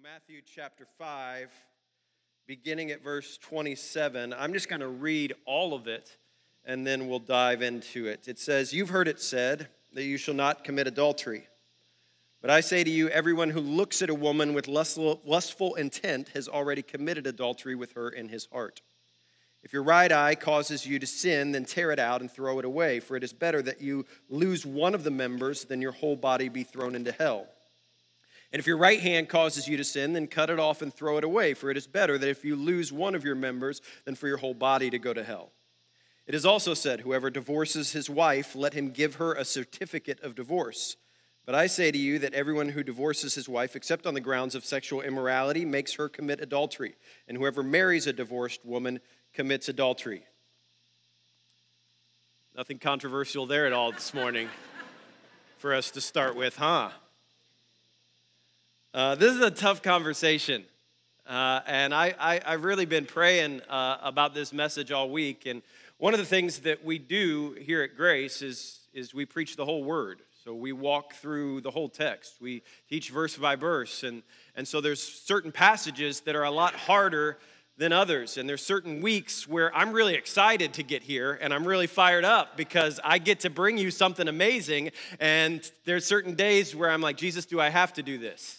Matthew chapter 5, beginning at verse 27. I'm just going to read all of it and then we'll dive into it. It says, You've heard it said that you shall not commit adultery. But I say to you, everyone who looks at a woman with lustful, lustful intent has already committed adultery with her in his heart. If your right eye causes you to sin, then tear it out and throw it away, for it is better that you lose one of the members than your whole body be thrown into hell. And if your right hand causes you to sin, then cut it off and throw it away, for it is better that if you lose one of your members than for your whole body to go to hell. It is also said, Whoever divorces his wife, let him give her a certificate of divorce. But I say to you that everyone who divorces his wife, except on the grounds of sexual immorality, makes her commit adultery. And whoever marries a divorced woman commits adultery. Nothing controversial there at all this morning for us to start with, huh? Uh, this is a tough conversation. Uh, and I, I, have really been praying uh, about this message all week. And one of the things that we do here at Grace is, is we preach the whole word. So we walk through the whole text. We teach verse by verse. And, and so there's certain passages that are a lot harder than others. And there's certain weeks where I'm really excited to get here and I'm really fired up because I get to bring you something amazing. And there's certain days where I'm like, Jesus, do I have to do this?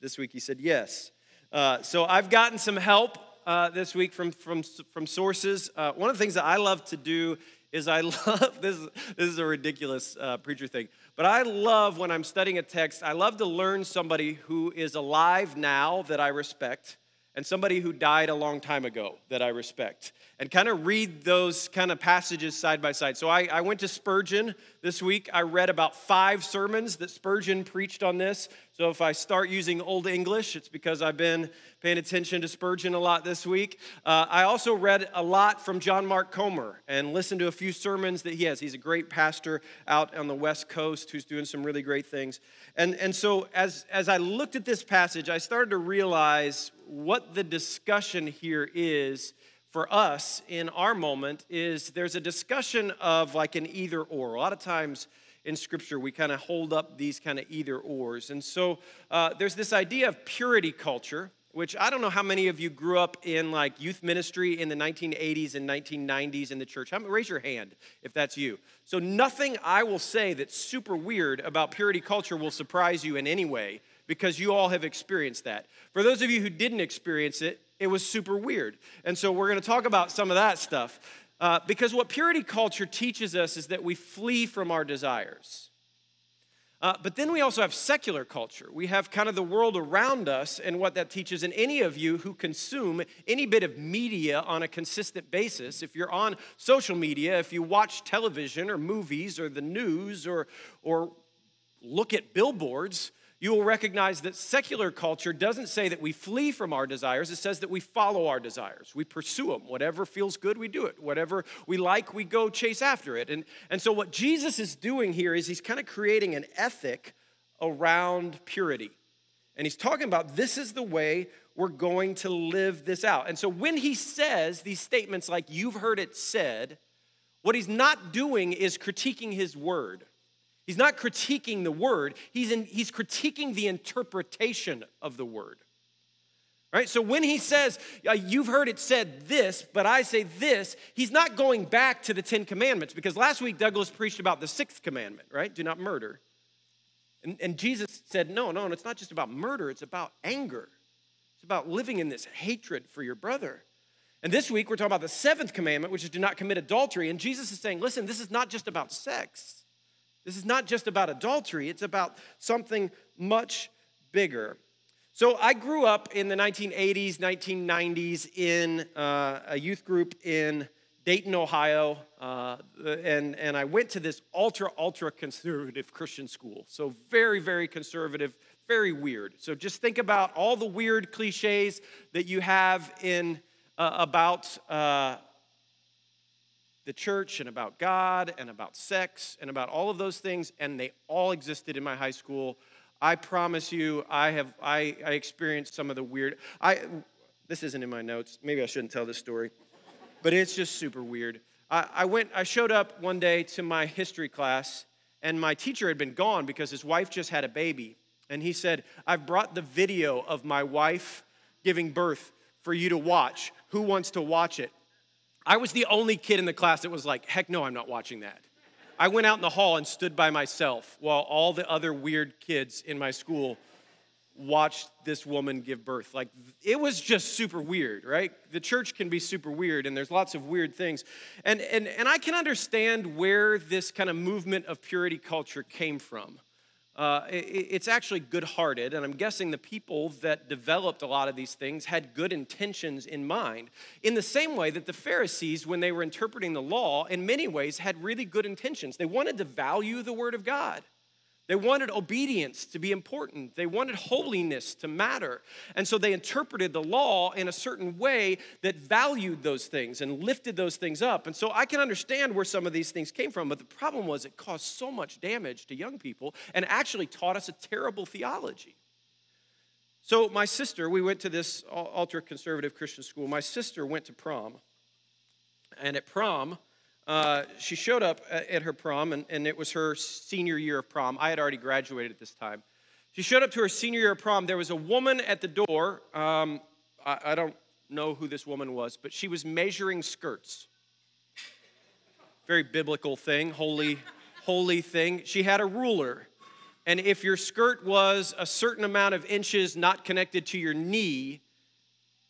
This week he said yes. Uh, so I've gotten some help uh, this week from, from, from sources. Uh, one of the things that I love to do is I love this. This is a ridiculous uh, preacher thing, but I love when I'm studying a text. I love to learn somebody who is alive now that I respect, and somebody who died a long time ago that I respect, and kind of read those kind of passages side by side. So I, I, went to Spurgeon this week. I read about five sermons that Spurgeon preached on this. So if I start using Old English, it's because I've been paying attention to Spurgeon a lot this week. Uh, I also read a lot from John Mark Comer and listened to a few sermons that he has. He's a great pastor out on the West Coast who's doing some really great things. And, and so as, as I looked at this passage, I started to realize what the discussion here is for us in our moment is there's a discussion of like an either or. A lot of times in Scripture, we kind of hold up these kind of either ors. And so uh, there's this idea of purity culture, which I don't know how many of you grew up in like youth ministry in the 1980s and 1990s in the church. raise your hand if that's you. So nothing I will say that's super weird about purity culture will surprise you in any way because you all have experienced that. For those of you who didn't experience it, it was super weird. And so we're going to talk about some of that stuff. Uh, because what purity culture teaches us is that we flee from our desires. Uh, but then we also have secular culture. We have kind of the world around us and what that teaches. And any of you who consume any bit of media on a consistent basis, if you're on social media, if you watch television or movies or the news or, or look at billboards, you will recognize that secular culture doesn't say that we flee from our desires, it says that we follow our desires. We pursue them. Whatever feels good, we do it. Whatever we like, we go chase after it. And, and so, what Jesus is doing here is he's kind of creating an ethic around purity. And he's talking about this is the way we're going to live this out. And so, when he says these statements like, you've heard it said, what he's not doing is critiquing his word. He's not critiquing the word, he's, in, he's critiquing the interpretation of the word. Right? So when he says, uh, You've heard it said this, but I say this, he's not going back to the Ten Commandments because last week Douglas preached about the sixth commandment, right? Do not murder. And, and Jesus said, No, no, and it's not just about murder, it's about anger. It's about living in this hatred for your brother. And this week we're talking about the seventh commandment, which is do not commit adultery. And Jesus is saying, Listen, this is not just about sex. This is not just about adultery, it's about something much bigger. So I grew up in the 1980s, 1990s in uh, a youth group in Dayton, Ohio, uh, and, and I went to this ultra, ultra conservative Christian school. So very, very conservative, very weird. So just think about all the weird cliches that you have in uh, about uh, the church and about God and about sex and about all of those things, and they all existed in my high school. I promise you, I have I, I experienced some of the weird. I this isn't in my notes. Maybe I shouldn't tell this story, but it's just super weird. I, I went. I showed up one day to my history class, and my teacher had been gone because his wife just had a baby. And he said, I've brought the video of my wife giving birth for you to watch. Who wants to watch it? I was the only kid in the class that was like, heck no, I'm not watching that. I went out in the hall and stood by myself while all the other weird kids in my school watched this woman give birth. Like, it was just super weird, right? The church can be super weird, and there's lots of weird things. And, and, and I can understand where this kind of movement of purity culture came from. Uh, it, it's actually good hearted, and I'm guessing the people that developed a lot of these things had good intentions in mind. In the same way that the Pharisees, when they were interpreting the law, in many ways had really good intentions. They wanted to value the Word of God. They wanted obedience to be important. They wanted holiness to matter. And so they interpreted the law in a certain way that valued those things and lifted those things up. And so I can understand where some of these things came from, but the problem was it caused so much damage to young people and actually taught us a terrible theology. So my sister, we went to this ultra conservative Christian school. My sister went to prom. And at prom, uh, she showed up at her prom, and, and it was her senior year of prom. I had already graduated at this time. She showed up to her senior year of prom. There was a woman at the door. Um, I, I don't know who this woman was, but she was measuring skirts. Very biblical thing, holy, holy thing. She had a ruler. And if your skirt was a certain amount of inches not connected to your knee,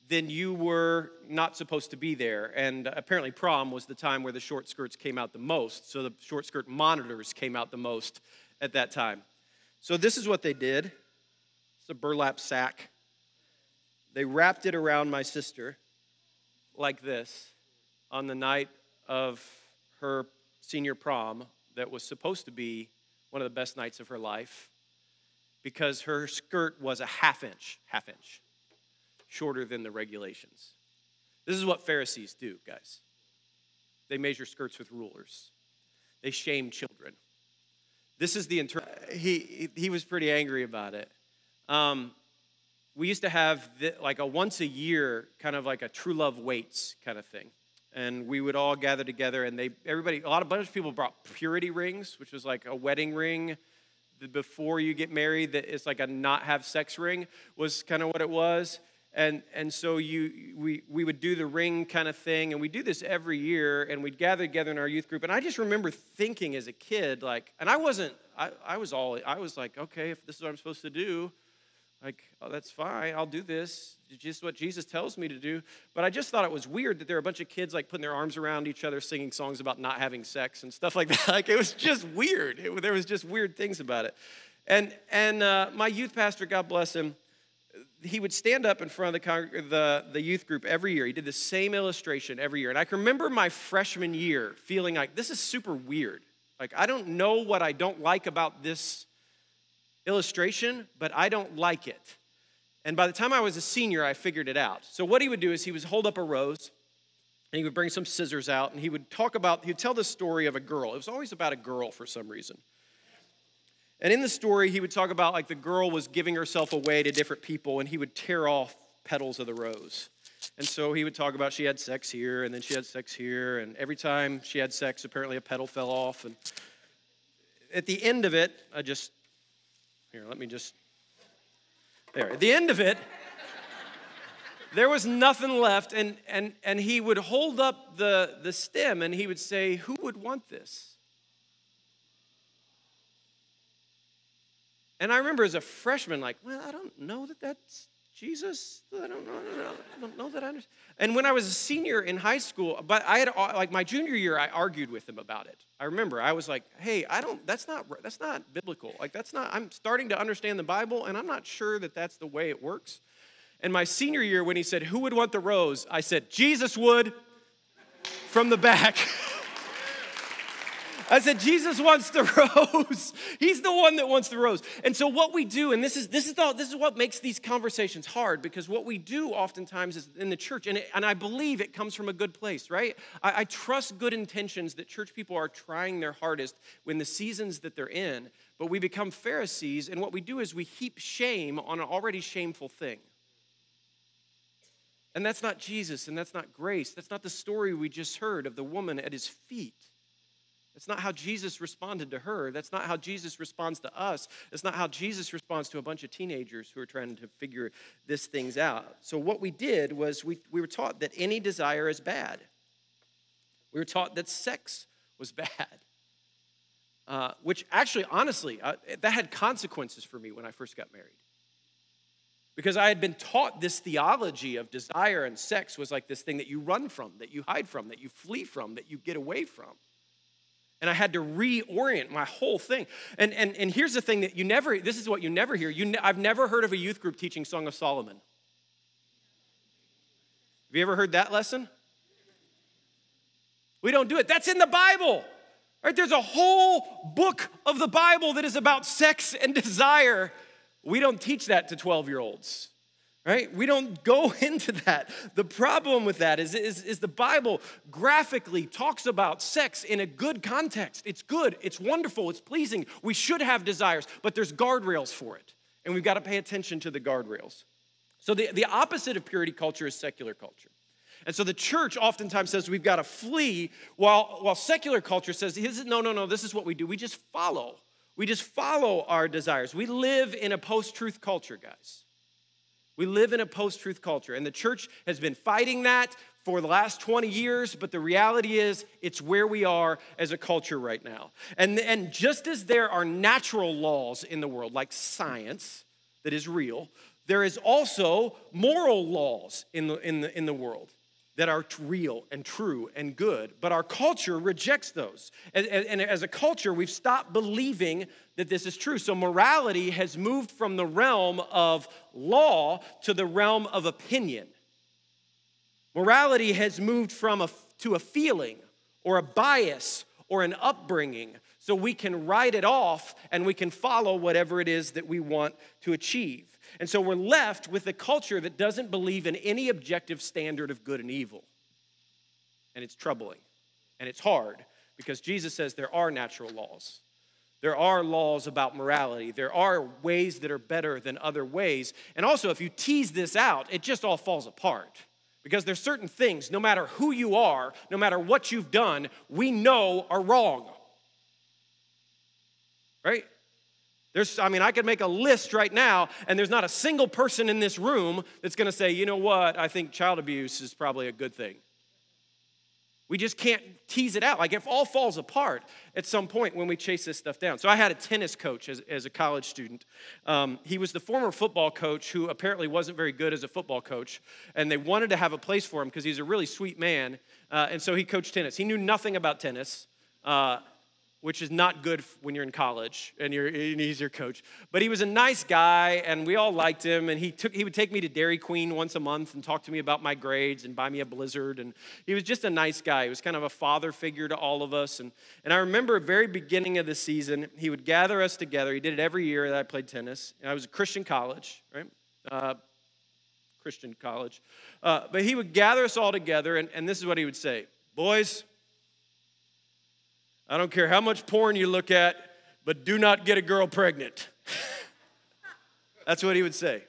then you were not supposed to be there. And apparently, prom was the time where the short skirts came out the most. So the short skirt monitors came out the most at that time. So this is what they did it's a burlap sack. They wrapped it around my sister like this on the night of her senior prom, that was supposed to be one of the best nights of her life because her skirt was a half inch, half inch shorter than the regulations. This is what Pharisees do, guys. They measure skirts with rulers. They shame children. This is the inter- he he was pretty angry about it. Um, we used to have the, like a once a year kind of like a true love waits kind of thing, and we would all gather together and they everybody a lot of bunch of people brought purity rings, which was like a wedding ring before you get married that it's like a not have sex ring was kind of what it was and and so you we we would do the ring kind of thing and we do this every year and we'd gather together in our youth group. And i just remember thinking as a kid like and i wasn't i, I was all i was like okay if this is what i'm supposed to do like oh that's fine i'll do this. It's just what jesus tells me to do. But i just thought it was weird that there were a bunch of kids like putting their arms around each other singing songs about not having sex and stuff like that. Like it was just weird. It, there was just weird things about it. And and uh, my youth pastor god bless him he would stand up in front of the, the, the youth group every year. He did the same illustration every year. And I can remember my freshman year feeling like this is super weird. Like, I don't know what I don't like about this illustration, but I don't like it. And by the time I was a senior, I figured it out. So, what he would do is he would hold up a rose and he would bring some scissors out and he would talk about, he would tell the story of a girl. It was always about a girl for some reason. And in the story, he would talk about like the girl was giving herself away to different people, and he would tear off petals of the rose. And so he would talk about she had sex here, and then she had sex here, and every time she had sex, apparently a petal fell off. And at the end of it, I just, here, let me just, there. At the end of it, there was nothing left, and, and, and he would hold up the, the stem and he would say, Who would want this? And I remember as a freshman, like, well, I don't know that that's Jesus. I don't know. I don't know that I understand. And when I was a senior in high school, but I had uh, like my junior year, I argued with him about it. I remember I was like, "Hey, I don't. That's not. That's not biblical. Like that's not. I'm starting to understand the Bible, and I'm not sure that that's the way it works." And my senior year, when he said, "Who would want the rose?" I said, "Jesus would." From the back. I said, Jesus wants the rose. He's the one that wants the rose. And so what we do, and this is this is the, this is what makes these conversations hard, because what we do oftentimes is in the church, and, it, and I believe it comes from a good place, right? I, I trust good intentions that church people are trying their hardest when the seasons that they're in, but we become Pharisees, and what we do is we heap shame on an already shameful thing. And that's not Jesus, and that's not grace. That's not the story we just heard of the woman at his feet. That's not how Jesus responded to her. That's not how Jesus responds to us. That's not how Jesus responds to a bunch of teenagers who are trying to figure this things out. So, what we did was we, we were taught that any desire is bad. We were taught that sex was bad, uh, which actually, honestly, uh, that had consequences for me when I first got married. Because I had been taught this theology of desire and sex was like this thing that you run from, that you hide from, that you flee from, that you get away from. And I had to reorient my whole thing. And, and, and here's the thing that you never, this is what you never hear. You ne- I've never heard of a youth group teaching Song of Solomon. Have you ever heard that lesson? We don't do it. That's in the Bible. Right? There's a whole book of the Bible that is about sex and desire. We don't teach that to 12 year olds right? We don't go into that. The problem with that is, is, is, the Bible graphically talks about sex in a good context. It's good, it's wonderful, it's pleasing. We should have desires, but there's guardrails for it. And we've got to pay attention to the guardrails. So, the, the opposite of purity culture is secular culture. And so the church oftentimes says we've got to flee, while, while secular culture says, no, no, no, this is what we do. We just follow. We just follow our desires. We live in a post truth culture, guys. We live in a post truth culture, and the church has been fighting that for the last 20 years, but the reality is it's where we are as a culture right now. And, and just as there are natural laws in the world, like science that is real, there is also moral laws in the, in the, in the world that are real and true and good, but our culture rejects those. And, and, as a culture, we've stopped believing that this is true. So morality has moved from the realm of law to the realm of opinion. Morality has moved from a, to a feeling or a bias or an upbringing so we can write it off and we can follow whatever it is that we want to achieve. And so we're left with a culture that doesn't believe in any objective standard of good and evil. And it's troubling and it's hard because Jesus says there are natural laws. There are laws about morality. There are ways that are better than other ways. And also, if you tease this out, it just all falls apart. Because there's certain things, no matter who you are, no matter what you've done, we know are wrong. Right? There's, I mean, I could make a list right now, and there's not a single person in this room that's gonna say, you know what, I think child abuse is probably a good thing. We just can't tease it out. Like, if all falls apart at some point when we chase this stuff down. So, I had a tennis coach as, as a college student. Um, he was the former football coach who apparently wasn't very good as a football coach, and they wanted to have a place for him because he's a really sweet man. Uh, and so, he coached tennis. He knew nothing about tennis. Uh, which is not good when you're in college and, you're, and he's your coach. But he was a nice guy, and we all liked him. And he, took, he would take me to Dairy Queen once a month and talk to me about my grades and buy me a blizzard. And he was just a nice guy. He was kind of a father figure to all of us. And, and I remember very beginning of the season, he would gather us together. He did it every year that I played tennis. And I was a Christian college, right? Uh, Christian college. Uh, but he would gather us all together, and, and this is what he would say Boys, I don't care how much porn you look at, but do not get a girl pregnant. That's what he would say.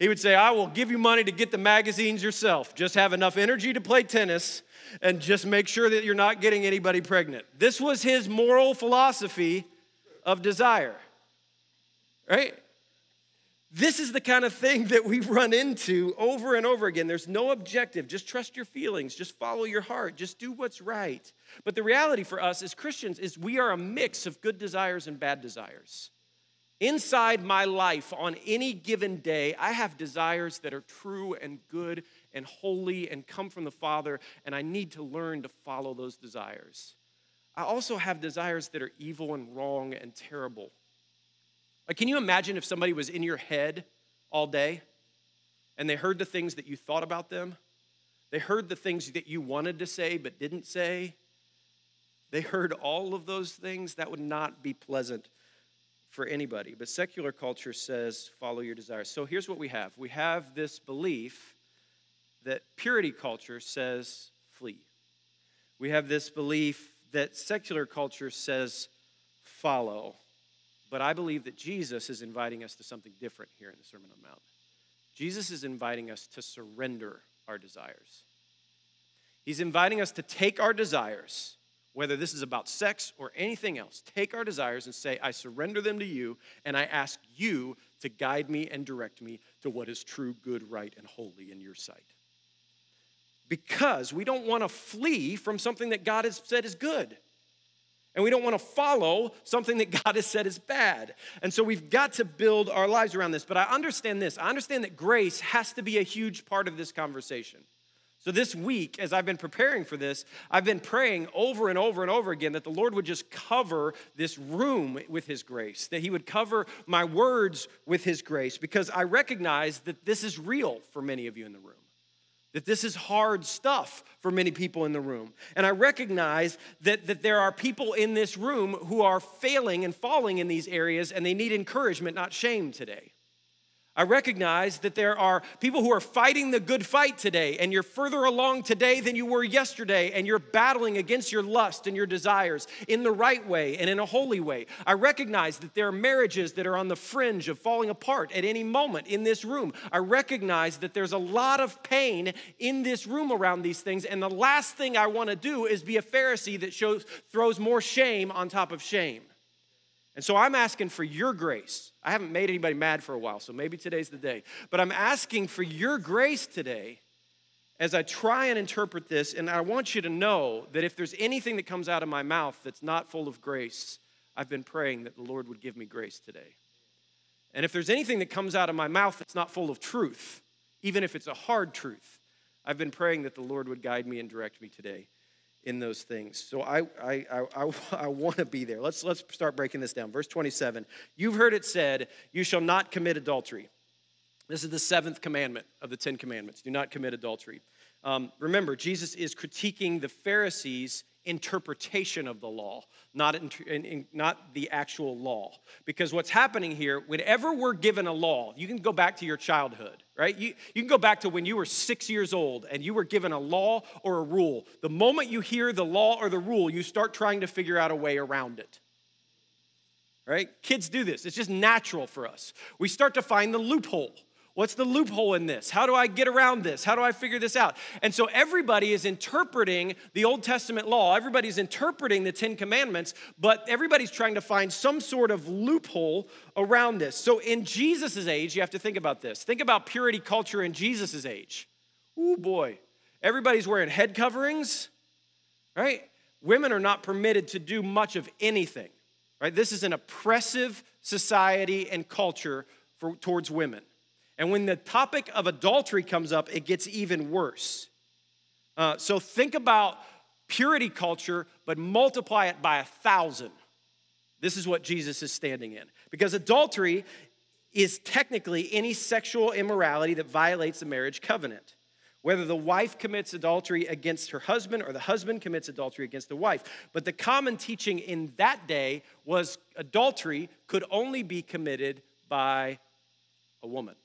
He would say, I will give you money to get the magazines yourself. Just have enough energy to play tennis and just make sure that you're not getting anybody pregnant. This was his moral philosophy of desire, right? This is the kind of thing that we run into over and over again. There's no objective. Just trust your feelings. Just follow your heart. Just do what's right. But the reality for us as Christians is we are a mix of good desires and bad desires. Inside my life on any given day, I have desires that are true and good and holy and come from the Father, and I need to learn to follow those desires. I also have desires that are evil and wrong and terrible. Like, can you imagine if somebody was in your head all day and they heard the things that you thought about them? They heard the things that you wanted to say but didn't say. They heard all of those things. That would not be pleasant for anybody. But secular culture says, follow your desires. So here's what we have we have this belief that purity culture says, flee. We have this belief that secular culture says, follow. But I believe that Jesus is inviting us to something different here in the Sermon on the Mount. Jesus is inviting us to surrender our desires. He's inviting us to take our desires, whether this is about sex or anything else, take our desires and say, I surrender them to you, and I ask you to guide me and direct me to what is true, good, right, and holy in your sight. Because we don't want to flee from something that God has said is good. And we don't want to follow something that God has said is bad. And so we've got to build our lives around this. But I understand this I understand that grace has to be a huge part of this conversation. So, this week, as I've been preparing for this, I've been praying over and over and over again that the Lord would just cover this room with His grace, that He would cover my words with His grace, because I recognize that this is real for many of you in the room that this is hard stuff for many people in the room. And I recognize that, that there are people in this room who are failing and falling in these areas, and they need encouragement, not shame today. I recognize that there are people who are fighting the good fight today, and you're further along today than you were yesterday, and you're battling against your lust and your desires in the right way and in a holy way. I recognize that there are marriages that are on the fringe of falling apart at any moment in this room. I recognize that there's a lot of pain in this room around these things, and the last thing I want to do is be a Pharisee that shows, throws more shame on top of shame. And so I'm asking for your grace. I haven't made anybody mad for a while, so maybe today's the day. But I'm asking for your grace today as I try and interpret this. And I want you to know that if there's anything that comes out of my mouth that's not full of grace, I've been praying that the Lord would give me grace today. And if there's anything that comes out of my mouth that's not full of truth, even if it's a hard truth, I've been praying that the Lord would guide me and direct me today in those things. So I, I, I, I, want to be there. Let's, let's start breaking this down. Verse 27 You've heard it said, You shall not commit adultery. This is the seventh commandment of the Ten Commandments do not commit adultery. Um, remember, Jesus is critiquing the Pharisees' interpretation of the law, not, in, in, not the actual law. Because what's happening here, whenever we're given a law, you can go back to your childhood, right? You, you can go back to when you were six years old and you were given a law or a rule. The moment you hear the law or the rule, you start trying to figure out a way around it. Right? Kids do this. It's just natural for us. We start to find the loophole. What's the loophole in this? How do I get around this? How do I figure this out? And so everybody is interpreting the Old Testament law. Everybody's interpreting the Ten Commandments, but everybody's trying to find some sort of loophole around this. So in Jesus' age, you have to think about this. Think about purity culture in Jesus' age. Oh boy. Everybody's wearing head coverings, right? Women are not permitted to do much of anything, right? This is an oppressive society and culture for, towards women. And when the topic of adultery comes up, it gets even worse. Uh, so think about purity culture, but multiply it by a thousand. This is what Jesus is standing in. Because adultery is technically any sexual immorality that violates the marriage covenant. Whether the wife commits adultery against her husband or the husband commits adultery against the wife. But the common teaching in that day was adultery could only be committed by a woman.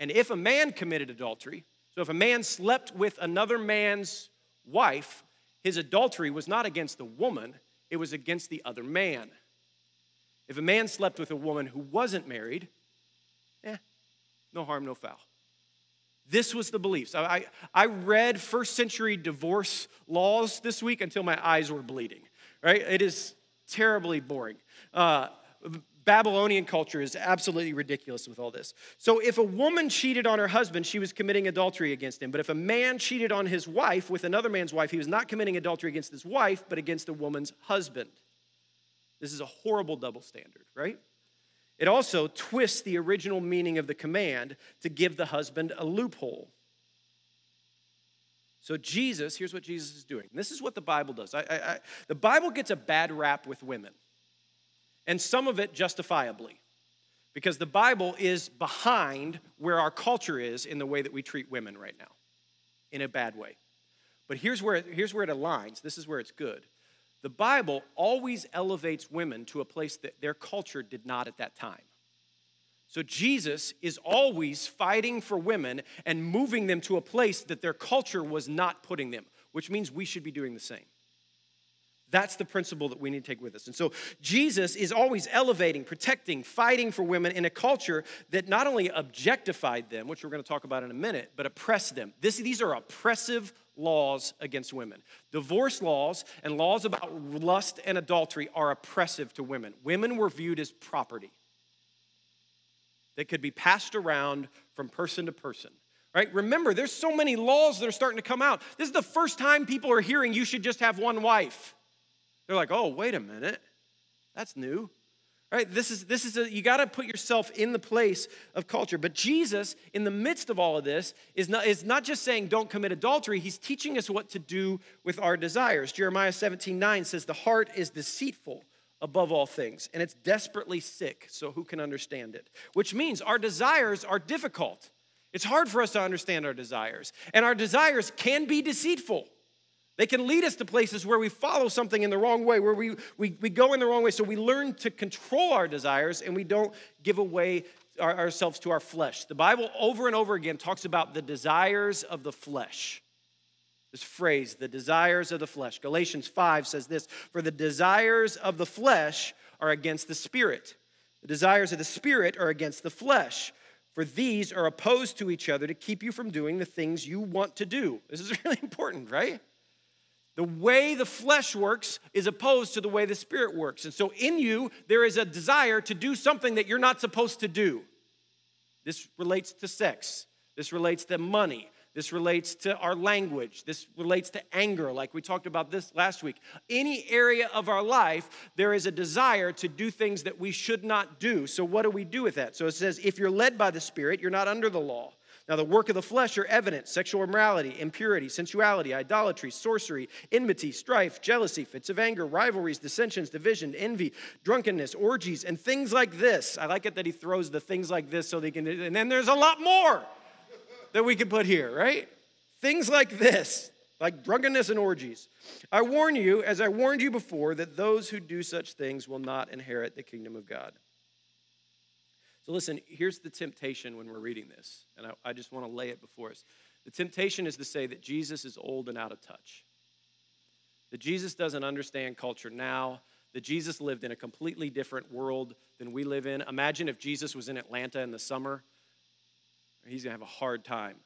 And if a man committed adultery, so if a man slept with another man's wife, his adultery was not against the woman, it was against the other man. If a man slept with a woman who wasn't married, eh, no harm, no foul. This was the beliefs. I, I, I read first century divorce laws this week until my eyes were bleeding, right? It is terribly boring. Uh, Babylonian culture is absolutely ridiculous with all this. So, if a woman cheated on her husband, she was committing adultery against him. But if a man cheated on his wife with another man's wife, he was not committing adultery against his wife, but against a woman's husband. This is a horrible double standard, right? It also twists the original meaning of the command to give the husband a loophole. So, Jesus, here's what Jesus is doing. this is what the Bible does. I, I, I, the Bible gets a bad rap with women and some of it justifiably, because the Bible is behind where our culture is in the way that we treat women right now, in a bad way. But here's where, here's where it aligns. This is where it's good. The Bible always elevates women to a place that their culture did not at that time. So Jesus is always fighting for women and moving them to a place that their culture was not putting them, which means we should be doing the same. That's the principle that we need to take with us. And so Jesus is always elevating, protecting, fighting for women in a culture that not only objectified them, which we're going to talk about in a minute, but oppressed them. This, these are oppressive laws against women. Divorce laws and laws about lust and adultery are oppressive to women. Women were viewed as property that could be passed around from person to person. Right? Remember, there's so many laws that are starting to come out. This is the first time people are hearing you should just have one wife. They're like, "Oh, wait a minute. That's new." Right? This is this is a, you got to put yourself in the place of culture. But Jesus, in the midst of all of this, is not is not just saying don't commit adultery. He's teaching us what to do with our desires. Jeremiah 17, 9 says, The heart is deceitful above all things, and it's desperately sick, so who can understand it? Which means our desires are difficult. It's hard for us to understand our desires, and our desires can be deceitful. They can lead us to places where we follow something in the wrong way, where we, we, we go in the wrong way. So we learn to control our desires and we don't give away our, ourselves to our flesh. The Bible over and over again talks about the desires of the flesh. This phrase, the desires of the flesh. Galatians 5 says this For the desires of the flesh are against the spirit, the desires of the spirit are against the flesh. For these are opposed to each other to keep you from doing the things you want to do. This is really important, right? The way the flesh works is opposed to the way the spirit works. And so in you, there is a desire to do something that you're not supposed to do. This relates to sex, this relates to money, this relates to our language. This relates to anger, like we talked about this last week. Any area of our life, there is a desire to do things that we should not do. So, what do we do with that? So, it says, if you're led by the Spirit, you're not under the law. Now, the work of the flesh are evident sexual immorality, impurity, sensuality, idolatry, sorcery, enmity, strife, jealousy, fits of anger, rivalries, dissensions, division, envy, drunkenness, orgies, and things like this. I like it that he throws the things like this so they can, and then there's a lot more that we can put here, right? Things like this, like drunkenness and orgies. I warn you, as I warned you before, that those who do such things will not inherit the kingdom of God. So, listen, here's the temptation when we're reading this, and I, I just want to lay it before us. The temptation is to say that Jesus is old and out of touch, that Jesus doesn't understand culture now, that Jesus lived in a completely different world than we live in. Imagine if Jesus was in Atlanta in the summer, he's going to have a hard time.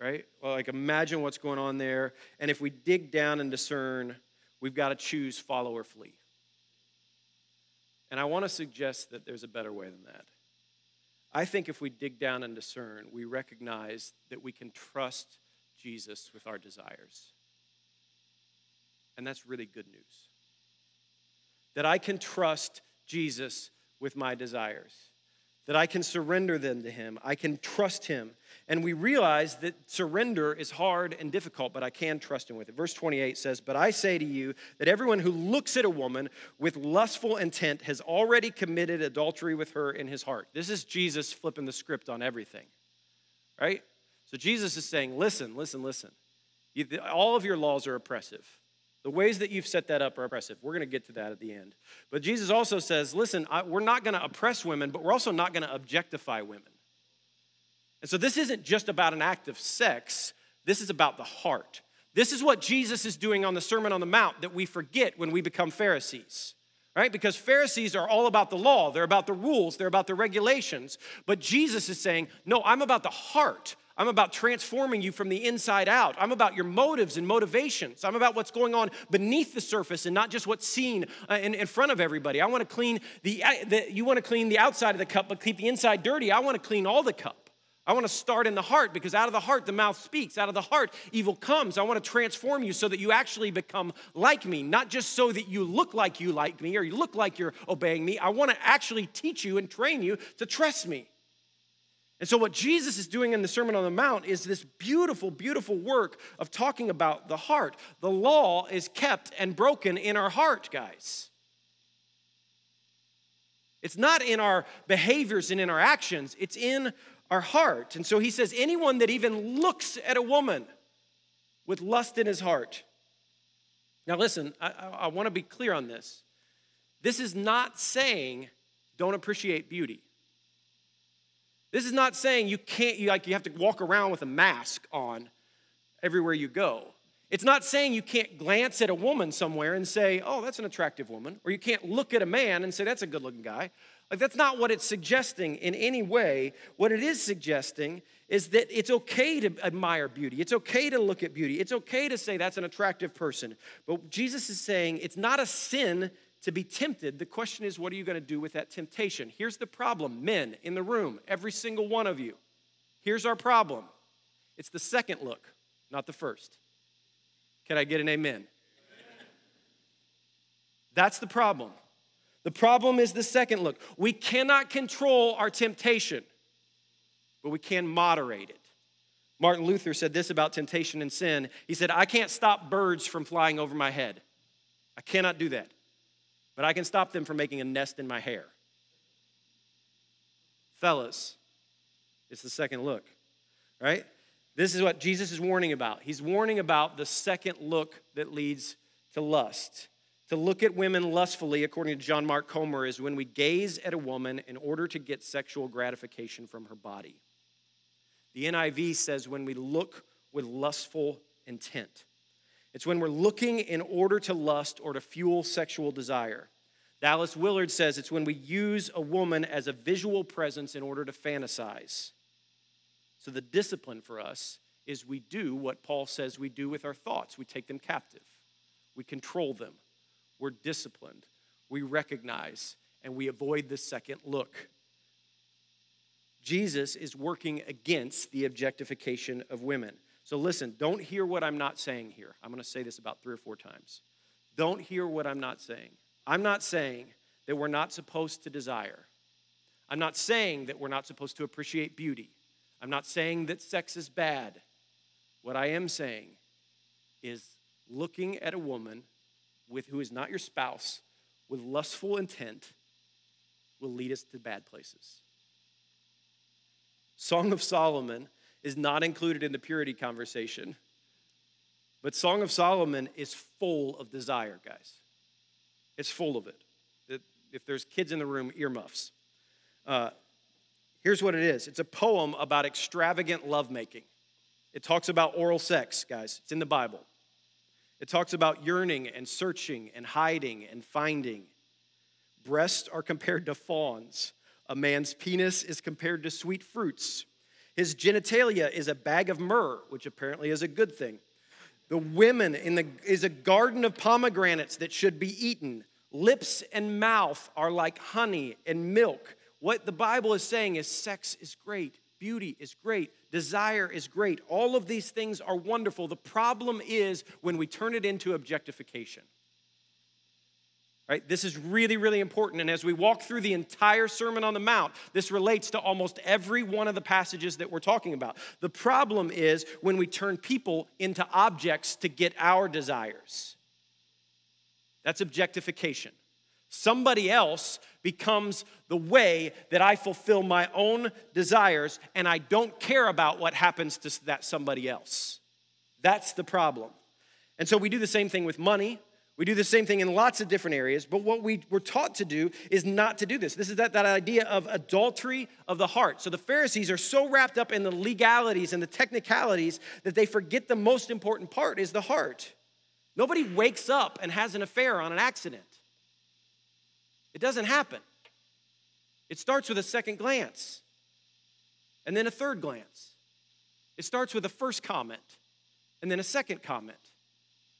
Right? Well, like imagine what's going on there. And if we dig down and discern, we've got to choose follow or flee. And I want to suggest that there's a better way than that. I think if we dig down and discern, we recognize that we can trust Jesus with our desires. And that's really good news. That I can trust Jesus with my desires, that I can surrender them to Him, I can trust Him and we realize that surrender is hard and difficult, but I can trust him with it. Verse 28 says, But I say to you that everyone who looks at a woman with lustful intent has already committed adultery with her in his heart. This is Jesus flipping the script on everything, right? So Jesus is saying, Listen, listen, listen. All of your laws are oppressive. The ways that you've set that up are oppressive. We're going to get to that at the end. But Jesus also says, Listen, I, we're not going to oppress women, but we're also not going to objectify women. And so this isn't just about an act of sex, this is about the heart. This is what Jesus is doing on the Sermon on the Mount that we forget when we become Pharisees. Right? Because Pharisees are all about the law, they're about the rules, they're about the regulations. But Jesus is saying, No, I'm about the heart. I'm about transforming you from the inside out. I'm about your motives and motivations. I'm about what's going on beneath the surface and not just what's seen uh, in, in front of everybody. I want to clean the, uh, the, you want to clean the outside of the cup, but keep the inside dirty. I want to clean all the cup. I want to start in the heart because out of the heart the mouth speaks. Out of the heart evil comes. I want to transform you so that you actually become like me, not just so that you look like you like me or you look like you're obeying me. I want to actually teach you and train you to trust me. And so, what Jesus is doing in the Sermon on the Mount is this beautiful, beautiful work of talking about the heart. The law is kept and broken in our heart, guys. It's not in our behaviors and in our actions, it's in our heart. And so he says, anyone that even looks at a woman with lust in his heart. Now, listen, I, I, I want to be clear on this. This is not saying don't appreciate beauty. This is not saying you can't, you, like, you have to walk around with a mask on everywhere you go. It's not saying you can't glance at a woman somewhere and say, oh, that's an attractive woman, or you can't look at a man and say, that's a good looking guy. Like, that's not what it's suggesting in any way. What it is suggesting is that it's okay to admire beauty. It's okay to look at beauty. It's okay to say that's an attractive person. But Jesus is saying it's not a sin to be tempted. The question is, what are you going to do with that temptation? Here's the problem men in the room, every single one of you. Here's our problem it's the second look, not the first. Can I get an amen? That's the problem. The problem is the second look. We cannot control our temptation, but we can moderate it. Martin Luther said this about temptation and sin. He said, I can't stop birds from flying over my head. I cannot do that. But I can stop them from making a nest in my hair. Fellas, it's the second look, right? This is what Jesus is warning about. He's warning about the second look that leads to lust. To look at women lustfully, according to John Mark Comer, is when we gaze at a woman in order to get sexual gratification from her body. The NIV says when we look with lustful intent. It's when we're looking in order to lust or to fuel sexual desire. Dallas Willard says it's when we use a woman as a visual presence in order to fantasize. So the discipline for us is we do what Paul says we do with our thoughts we take them captive, we control them, we're disciplined, we recognize, and we avoid the second look. Jesus is working against the objectification of women. So listen, don't hear what I'm not saying here. I'm going to say this about three or four times. Don't hear what I'm not saying. I'm not saying that we're not supposed to desire. I'm not saying that we're not supposed to appreciate beauty. I'm not saying that sex is bad. What I am saying is looking at a woman with who is not your spouse with lustful intent will lead us to bad places. Song of Solomon is not included in the purity conversation, but Song of Solomon is full of desire, guys. It's full of it. If there's kids in the room, earmuffs. Uh, Here's what it is it's a poem about extravagant lovemaking. It talks about oral sex, guys. It's in the Bible. It talks about yearning and searching and hiding and finding. Breasts are compared to fawns. A man's penis is compared to sweet fruits. His genitalia is a bag of myrrh, which apparently is a good thing. The women in the is a garden of pomegranates that should be eaten. Lips and mouth are like honey and milk. What the Bible is saying is sex is great, beauty is great, desire is great. All of these things are wonderful. The problem is when we turn it into objectification. Right? This is really, really important. And as we walk through the entire Sermon on the Mount, this relates to almost every one of the passages that we're talking about. The problem is when we turn people into objects to get our desires. That's objectification. Somebody else becomes the way that I fulfill my own desires, and I don't care about what happens to that somebody else. That's the problem. And so we do the same thing with money. We do the same thing in lots of different areas, but what we were taught to do is not to do this. This is that, that idea of adultery of the heart. So the Pharisees are so wrapped up in the legalities and the technicalities that they forget the most important part is the heart. Nobody wakes up and has an affair on an accident. It doesn't happen. It starts with a second glance and then a third glance. It starts with a first comment and then a second comment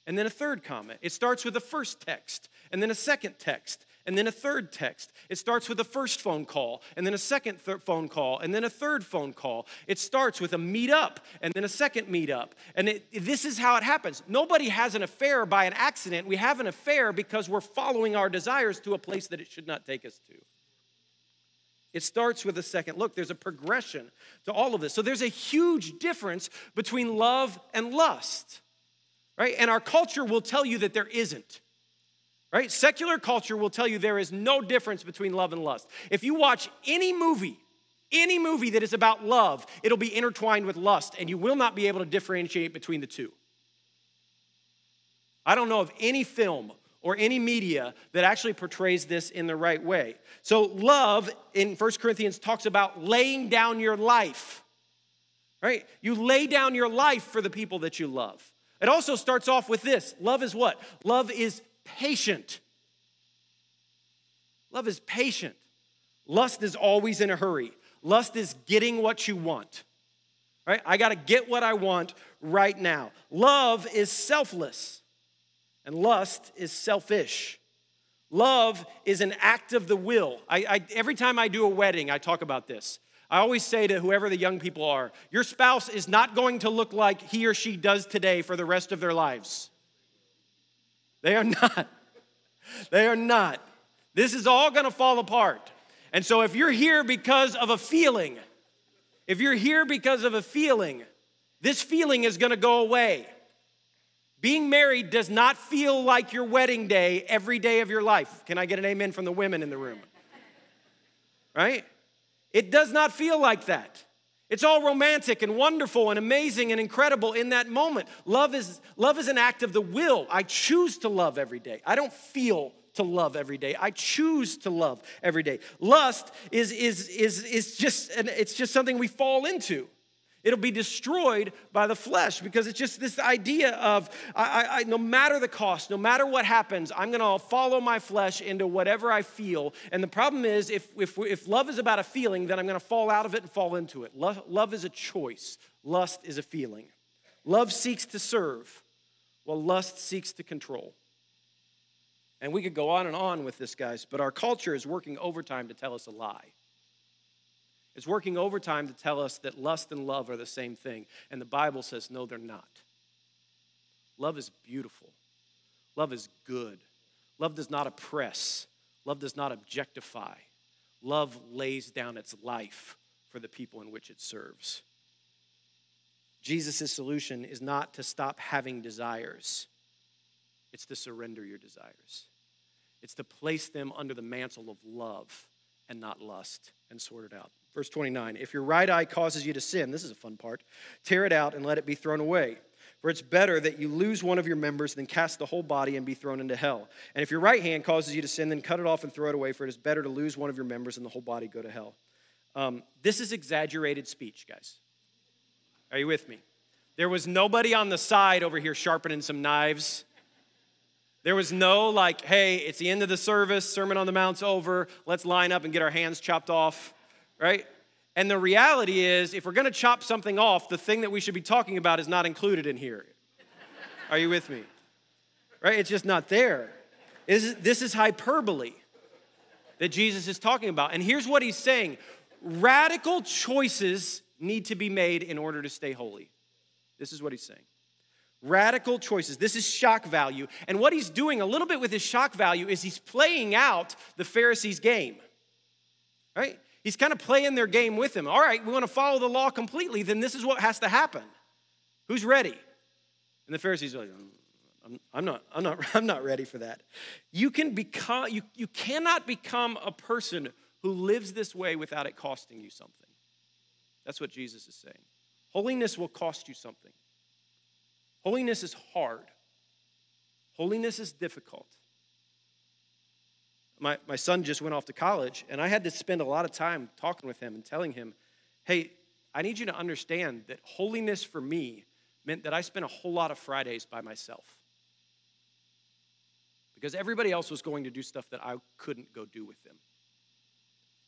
and then a third comment. It starts with a first text and then a second text and then a third text. It starts with a first phone call and then a second phone call and then a third phone call. It starts with a meetup and then a second meetup. And it, this is how it happens. Nobody has an affair by an accident. We have an affair because we're following our desires to a place that it should not take us to. It starts with a second look. There's a progression to all of this. So there's a huge difference between love and lust, right? And our culture will tell you that there isn't right? Secular culture will tell you there is no difference between love and lust. If you watch any movie, any movie that is about love, it'll be intertwined with lust, and you will not be able to differentiate between the two. I don't know of any film or any media that actually portrays this in the right way. So, love in 1 Corinthians talks about laying down your life, right? You lay down your life for the people that you love. It also starts off with this love is what? Love is patient. Love is patient. Lust is always in a hurry. Lust is getting what you want. Right? I got to get what I want right now. Love is selfless, and lust is selfish. Love is an act of the will. I, I, every time I do a wedding, I talk about this. I always say to whoever the young people are, your spouse is not going to look like he or she does today for the rest of their lives. They are not. They are not. This is all going to fall apart. And so if you're here because of a feeling, if you're here because of a feeling, this feeling is going to go away. Being married does not feel like your wedding day every day of your life. Can I get an amen from the women in the room? Right? It does not feel like that. It's all romantic and wonderful and amazing and incredible in that moment. Love is, love is an act of the will. I choose to love every day. I don't feel to love every day. I choose to love every day. Lust is, is, is, is just, it's just something we fall into. It'll be destroyed by the flesh because it's just this idea of I, I, no matter the cost, no matter what happens, I'm going to follow my flesh into whatever I feel. And the problem is, if, if, if love is about a feeling, then I'm going to fall out of it and fall into it. Love, love is a choice, lust is a feeling. Love seeks to serve, while lust seeks to control. And we could go on and on with this, guys, but our culture is working overtime to tell us a lie is working overtime to tell us that lust and love are the same thing. And the Bible says, no, they're not. Love is beautiful, love is good. Love does not oppress, love does not objectify. Love lays down its life for the people in which it serves. Jesus' solution is not to stop having desires, it's to surrender your desires. It's to place them under the mantle of love and not lust and sort it out. Verse 29 If your right eye causes you to sin, this is a fun part, tear it out and let it be thrown away. For it's better that you lose one of your members than cast the whole body and be thrown into hell. And if your right hand causes you to sin, then cut it off and throw it away, for it is better to lose one of your members than the whole body go to hell. Um, this is exaggerated speech, guys. Are you with me? There was nobody on the side over here sharpening some knives. There was no, like, hey, it's the end of the service, Sermon on the Mount's over, let's line up and get our hands chopped off right? And the reality is, if we're gonna chop something off, the thing that we should be talking about is not included in here. Are you with me? Right? It's just not there. This is hyperbole that Jesus is talking about. And here's what he's saying radical choices need to be made in order to stay holy. This is what he's saying. Radical choices. This is shock value. And what he's doing a little bit with his shock value is he's playing out the Pharisees' game. Right? He's kind of playing their game with him. All right, we want to follow the law completely, then this is what has to happen. Who's ready? And the Pharisees are like, mm, I'm, I'm, not, I'm, not, I'm not ready for that. You, can become, you, you cannot become a person who lives this way without it costing you something. That's what Jesus is saying. Holiness will cost you something. Holiness is hard, holiness is difficult my, my son just went off to college, and I had to spend a lot of time talking with him and telling him, hey, I need you to understand that holiness for me meant that I spent a whole lot of Fridays by myself. Because everybody else was going to do stuff that I couldn't go do with them.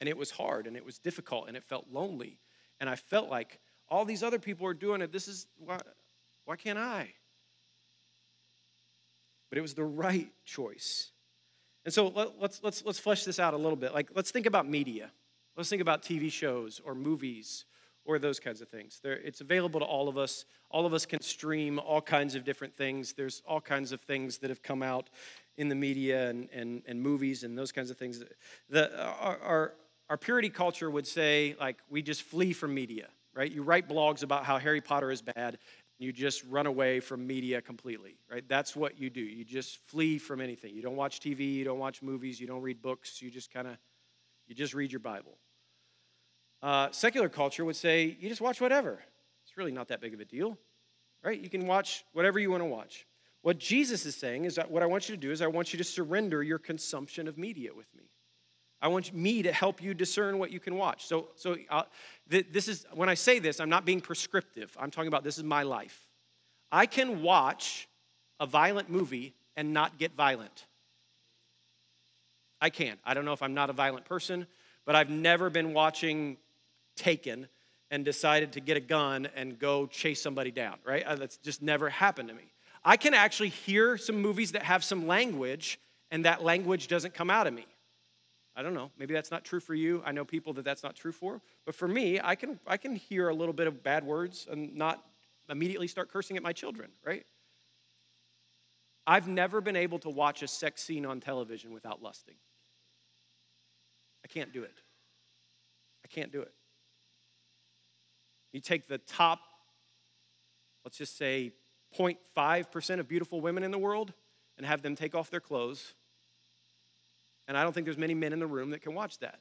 And it was hard and it was difficult and it felt lonely. And I felt like all these other people are doing it. This is why, why can't I? But it was the right choice. And so let, us let's, let's flesh this out a little bit. Like, let's think about media. Let's think about TV shows or movies or those kinds of things. It's available to all of us. All of us can stream all kinds of different things. There's all kinds of things that have come out in the media and, and, and movies and those kinds of things. The, our, our, our purity culture would say, like, we just flee from media, right? You write blogs about how Harry Potter is bad, you just run away from media completely, right? That's what you do. You just flee from anything. You don't watch TV, you don't watch movies, you don't read books, you just kind of, you just read your Bible. Uh, secular culture would say, you just watch whatever. It's really not that big of a deal, right? You can watch whatever you want to watch. What Jesus is saying is that what I want you to do is I want you to surrender your consumption of media with me. I want me to help you discern what you can watch. So, so uh, th- this is when I say this, I'm not being prescriptive. I'm talking about this is my life. I can watch a violent movie and not get violent. I can. I don't know if I'm not a violent person, but I've never been watching Taken and decided to get a gun and go chase somebody down, right? Uh, that's just never happened to me. I can actually hear some movies that have some language and that language doesn't come out of me. I don't know. Maybe that's not true for you. I know people that that's not true for. But for me, I can I can hear a little bit of bad words and not immediately start cursing at my children, right? I've never been able to watch a sex scene on television without lusting. I can't do it. I can't do it. You take the top, let's just say 0.5% of beautiful women in the world and have them take off their clothes. And I don't think there's many men in the room that can watch that.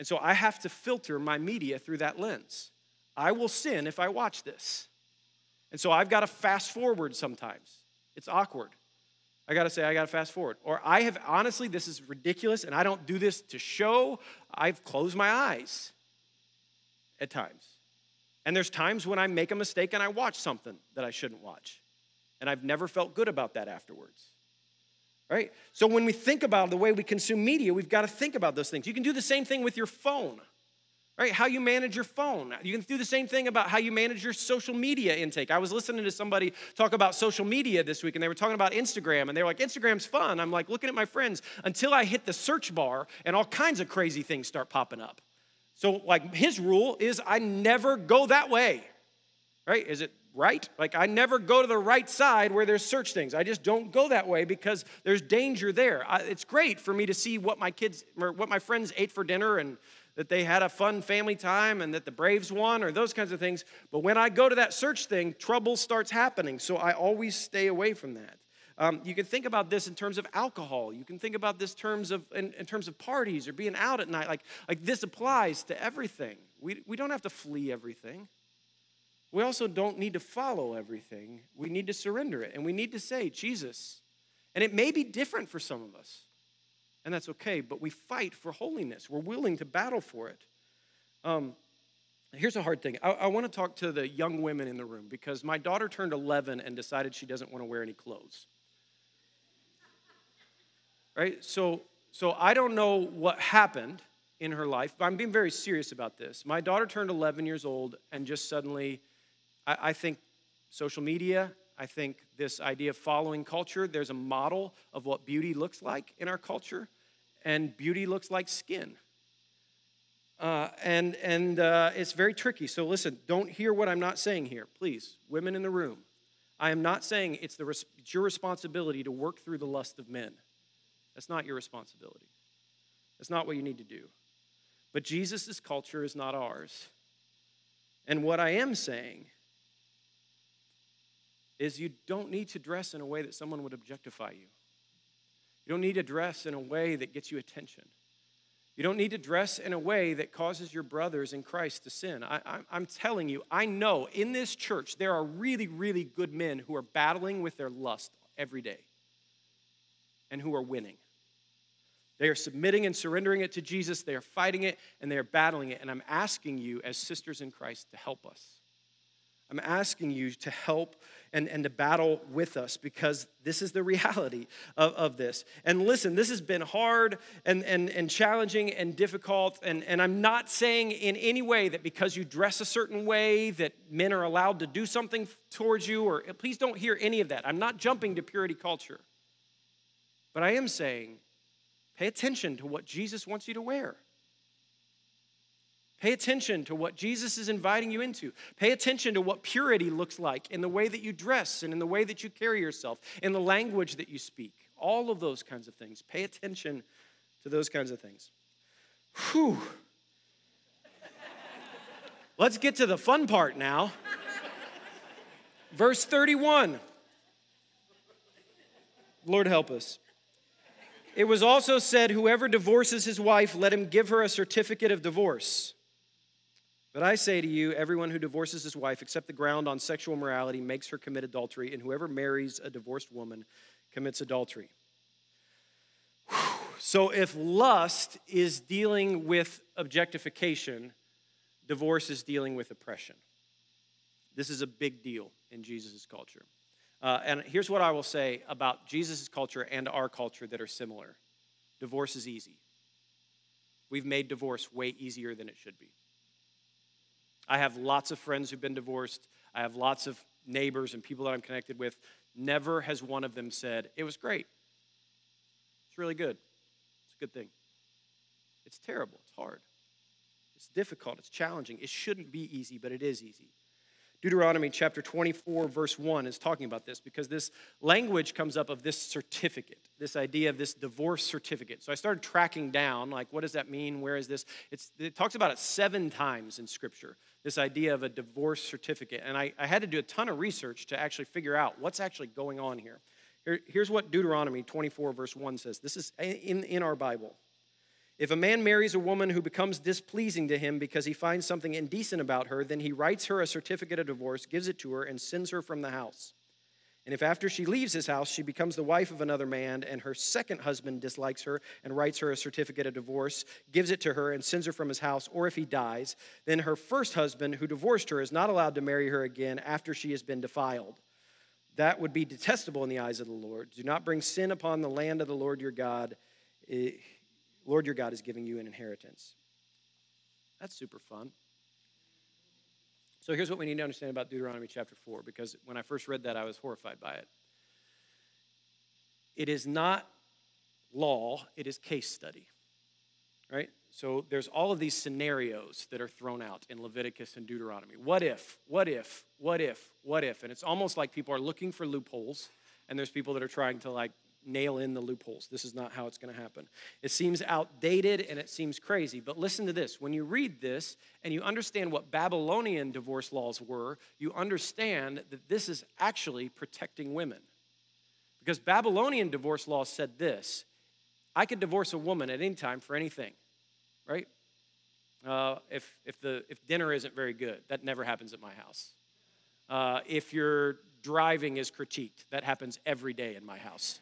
And so I have to filter my media through that lens. I will sin if I watch this. And so I've got to fast forward sometimes. It's awkward. I got to say, I got to fast forward. Or I have, honestly, this is ridiculous, and I don't do this to show. I've closed my eyes at times. And there's times when I make a mistake and I watch something that I shouldn't watch. And I've never felt good about that afterwards. Right? So when we think about the way we consume media, we've got to think about those things. You can do the same thing with your phone. Right? How you manage your phone. You can do the same thing about how you manage your social media intake. I was listening to somebody talk about social media this week and they were talking about Instagram and they were like, Instagram's fun. I'm like looking at my friends until I hit the search bar and all kinds of crazy things start popping up. So, like, his rule is I never go that way, right? Is it right? Like, I never go to the right side where there's search things. I just don't go that way because there's danger there. I, it's great for me to see what my kids or what my friends ate for dinner and that they had a fun family time and that the Braves won or those kinds of things. But when I go to that search thing, trouble starts happening. So I always stay away from that. Um, you can think about this in terms of alcohol. You can think about this terms of in, in, terms of parties or being out at night. Like, like this applies to everything. We, we don't have to flee everything. We also don't need to follow everything. We need to surrender it. And we need to say, Jesus. And it may be different for some of us. And that's okay, but we fight for holiness. We're willing to battle for it. Um, here's a hard thing. I, I want to talk to the young women in the room because my daughter turned 11 and decided she doesn't want to wear any clothes right? So, so I don't know what happened in her life, but I'm being very serious about this. My daughter turned 11 years old, and just suddenly, I, I think social media, I think this idea of following culture, there's a model of what beauty looks like in our culture, and beauty looks like skin. Uh, and and uh, it's very tricky. So listen, don't hear what I'm not saying here, please. Women in the room, I am not saying it's, the, it's your responsibility to work through the lust of men. That's not your responsibility. That's not what you need to do. But Jesus' culture is not ours. And what I am saying is you don't need to dress in a way that someone would objectify you. You don't need to dress in a way that gets you attention. You don't need to dress in a way that causes your brothers in Christ to sin. I, am telling you, I know in this church there are really, really good men who are battling with their lust every day and who are winning. They are submitting and surrendering it to Jesus. They are fighting it and they are battling it. And I'm asking you, as sisters in Christ, to help us. I'm asking you to help and, and to battle with us because this is the reality of, of this. And listen, this has been hard and, and, and challenging and difficult. And, and I'm not saying in any way that because you dress a certain way that men are allowed to do something towards you, or please don't hear any of that. I'm not jumping to purity culture. But I am saying Pay attention to what Jesus wants you to wear. Pay attention to what Jesus is inviting you into. Pay attention to what purity looks like in the way that you dress and in the way that you carry yourself, in the language that you speak. All of those kinds of things. Pay attention to those kinds of things. Whew. Let's get to the fun part now. Verse 31. Lord help us. It was also said, Whoever divorces his wife, let him give her a certificate of divorce. But I say to you, everyone who divorces his wife, except the ground on sexual morality, makes her commit adultery, and whoever marries a divorced woman commits adultery. So if lust is dealing with objectification, divorce is dealing with oppression. This is a big deal in Jesus' culture. Uh, and here's what I will say about Jesus' culture and our culture that are similar divorce is easy. We've made divorce way easier than it should be. I have lots of friends who've been divorced. I have lots of neighbors and people that I'm connected with. Never has one of them said, It was great. It's really good. It's a good thing. It's terrible. It's hard. It's difficult. It's challenging. It shouldn't be easy, but it is easy. Deuteronomy chapter 24, verse 1 is talking about this because this language comes up of this certificate, this idea of this divorce certificate. So I started tracking down, like, what does that mean? Where is this? It's, it talks about it seven times in Scripture, this idea of a divorce certificate. And I, I had to do a ton of research to actually figure out what's actually going on here. here here's what Deuteronomy 24, verse 1 says. This is in, in our Bible. If a man marries a woman who becomes displeasing to him because he finds something indecent about her, then he writes her a certificate of divorce, gives it to her, and sends her from the house. And if after she leaves his house she becomes the wife of another man, and her second husband dislikes her and writes her a certificate of divorce, gives it to her, and sends her from his house, or if he dies, then her first husband who divorced her is not allowed to marry her again after she has been defiled. That would be detestable in the eyes of the Lord. Do not bring sin upon the land of the Lord your God. Eh, Lord your God is giving you an inheritance. That's super fun. So here's what we need to understand about Deuteronomy chapter 4, because when I first read that, I was horrified by it. It is not law, it is case study. Right? So there's all of these scenarios that are thrown out in Leviticus and Deuteronomy. What if, what if, what if, what if? And it's almost like people are looking for loopholes, and there's people that are trying to like nail in the loopholes. This is not how it's going to happen. It seems outdated and it seems crazy, but listen to this. When you read this and you understand what Babylonian divorce laws were, you understand that this is actually protecting women. Because Babylonian divorce laws said this I could divorce a woman at any time for anything, right? Uh, if, if, the, if dinner isn't very good, that never happens at my house. Uh, if your driving is critiqued, that happens every day in my house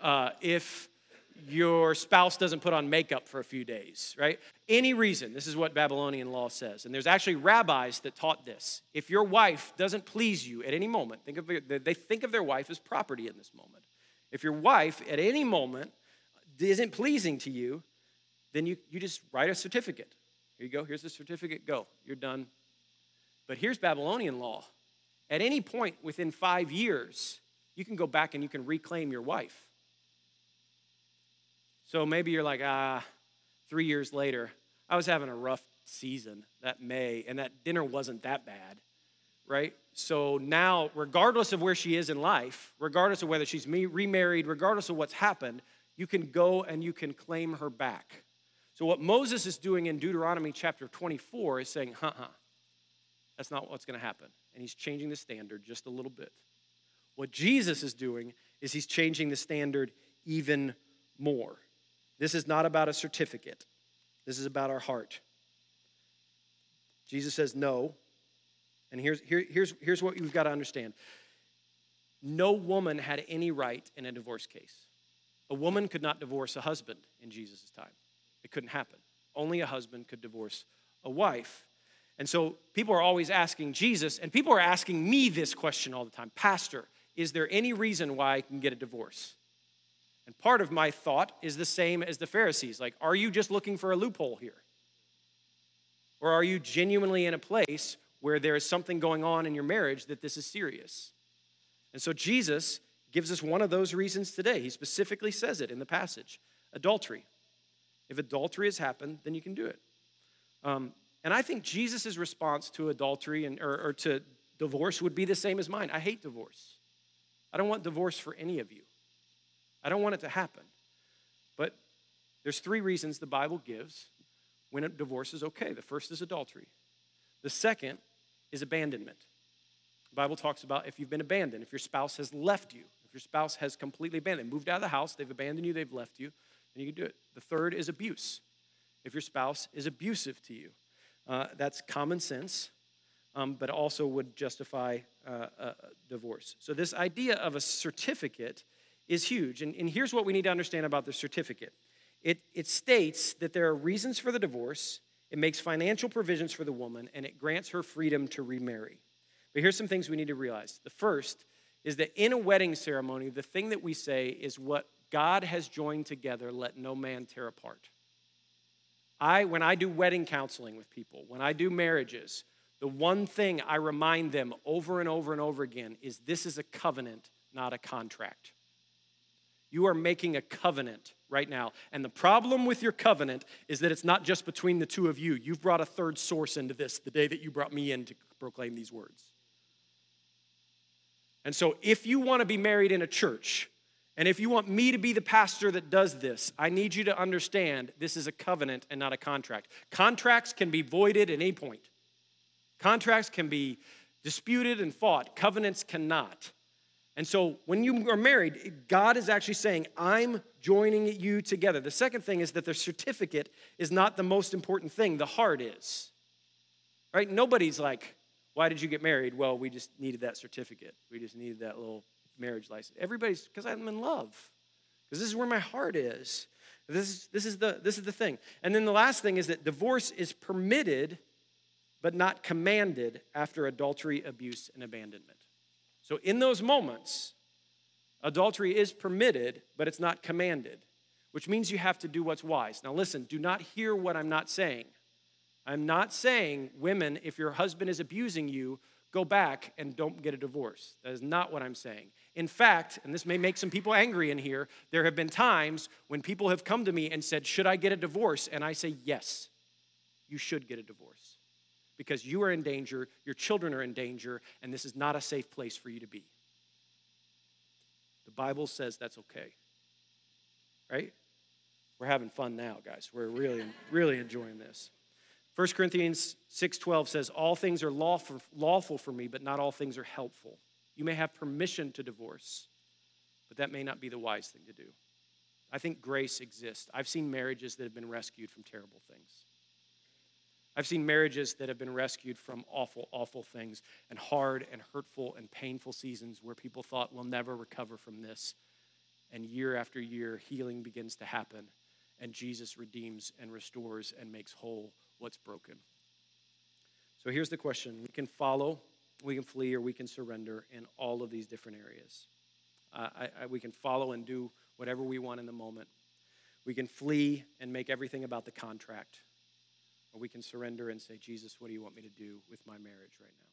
uh, if your spouse doesn't put on makeup for a few days, right? Any reason. This is what Babylonian law says. And there's actually rabbis that taught this. If your wife doesn't please you at any moment, think of they think of their wife as property in this moment. If your wife at any moment isn't pleasing to you, then you, you just write a certificate. Here you go, here's the certificate, go, you're done. But here's Babylonian law. At any point within five years, you can go back and you can reclaim your wife. So maybe you're like, ah, three years later, I was having a rough season that May, and that dinner wasn't that bad, right? So now, regardless of where she is in life, regardless of whether she's remarried, regardless of what's happened, you can go and you can claim her back. So, what Moses is doing in Deuteronomy chapter 24 is saying, uh uh, that's not what's going to happen. And he's changing the standard just a little bit. What Jesus is doing is he's changing the standard even more. This is not about a certificate, this is about our heart. Jesus says no. And here's, here, here's, here's what you've got to understand no woman had any right in a divorce case. A woman could not divorce a husband in Jesus' time, it couldn't happen. Only a husband could divorce a wife. And so people are always asking Jesus, and people are asking me this question all the time Pastor, is there any reason why I can get a divorce? And part of my thought is the same as the Pharisees. Like, are you just looking for a loophole here? Or are you genuinely in a place where there is something going on in your marriage that this is serious? And so Jesus gives us one of those reasons today. He specifically says it in the passage adultery. If adultery has happened, then you can do it. Um, and I think Jesus' response to adultery and, or, or to divorce would be the same as mine. I hate divorce. I don't want divorce for any of you. I don't want it to happen. But there's three reasons the Bible gives when a divorce is okay. The first is adultery. The second is abandonment. The Bible talks about if you've been abandoned, if your spouse has left you, if your spouse has completely abandoned, moved out of the house, they've abandoned you, they've left you, then you can do it. The third is abuse. If your spouse is abusive to you, uh, that's common sense, um, but also would justify uh, a divorce. So, this idea of a certificate is huge. And, and here's what we need to understand about the certificate it, it states that there are reasons for the divorce, it makes financial provisions for the woman, and it grants her freedom to remarry. But here's some things we need to realize. The first is that in a wedding ceremony, the thing that we say is what God has joined together, let no man tear apart. I, when I do wedding counseling with people, when I do marriages, the one thing I remind them over and over and over again is this is a covenant, not a contract. You are making a covenant right now. And the problem with your covenant is that it's not just between the two of you. You've brought a third source into this the day that you brought me in to proclaim these words. And so, if you want to be married in a church, and if you want me to be the pastor that does this, I need you to understand this is a covenant and not a contract. Contracts can be voided at any point, contracts can be disputed and fought, covenants cannot. And so when you are married, God is actually saying, I'm joining you together. The second thing is that the certificate is not the most important thing, the heart is. Right? Nobody's like, why did you get married? Well, we just needed that certificate. We just needed that little marriage license. Everybody's because I'm in love. Because this is where my heart is. This is, this, is the, this is the thing. And then the last thing is that divorce is permitted, but not commanded after adultery, abuse, and abandonment. So in those moments, adultery is permitted, but it's not commanded, which means you have to do what's wise. Now, listen, do not hear what I'm not saying. I'm not saying, women, if your husband is abusing you, go back and don't get a divorce. That is not what I'm saying. In fact, and this may make some people angry in here, there have been times when people have come to me and said, Should I get a divorce? And I say, Yes, you should get a divorce because you are in danger, your children are in danger, and this is not a safe place for you to be. The Bible says that's okay. Right? We're having fun now, guys. We're really, really enjoying this. 1 Corinthians 6:12 says, "All things are lawful, lawful for me, but not all things are helpful." You may have permission to divorce, but that may not be the wise thing to do. I think grace exists. I've seen marriages that have been rescued from terrible things. I've seen marriages that have been rescued from awful, awful things and hard and hurtful and painful seasons where people thought we'll never recover from this. And year after year, healing begins to happen, and Jesus redeems and restores and makes whole what's broken. So here's the question we can follow, we can flee, or we can surrender in all of these different areas. Uh, I, I, we can follow and do whatever we want in the moment. We can flee and make everything about the contract. Or we can surrender and say, Jesus, what do you want me to do with my marriage right now?